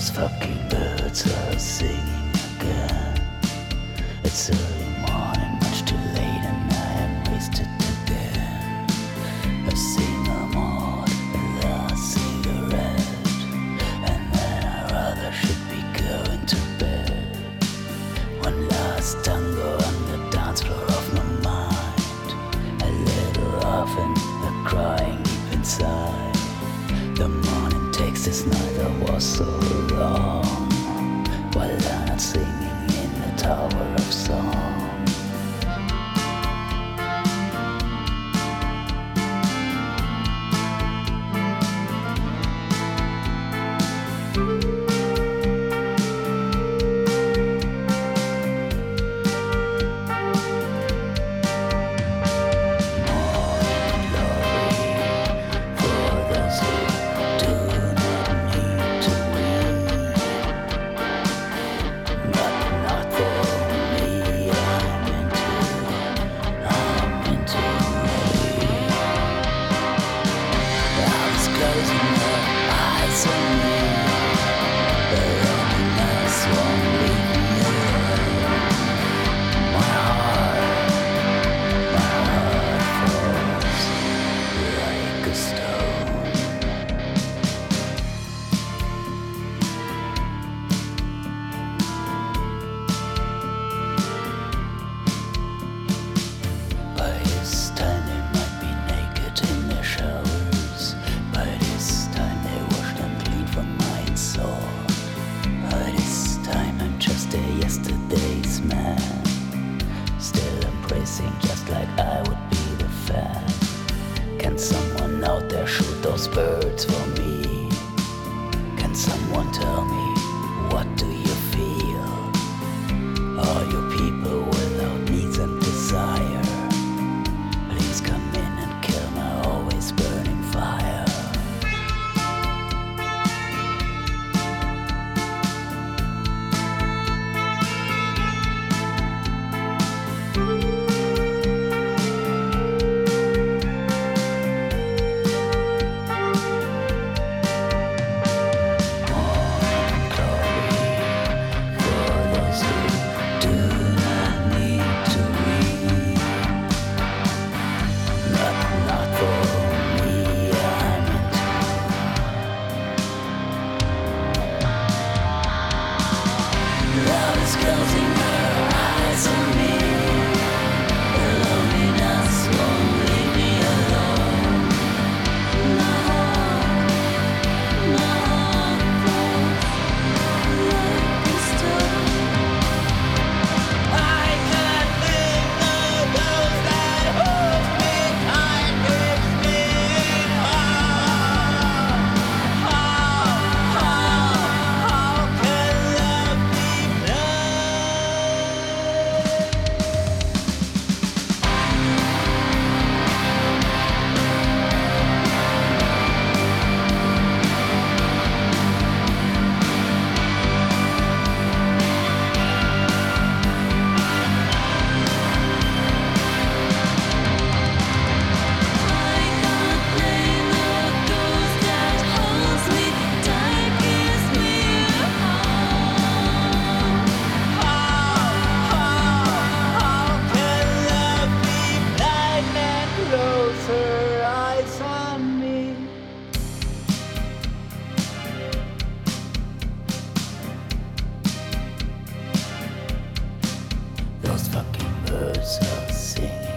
those fucking birds are singing again. It's a this night I was so long. while not singing in the Tower of Song. birds for me? Can someone tell me what to those fucking birds are singing.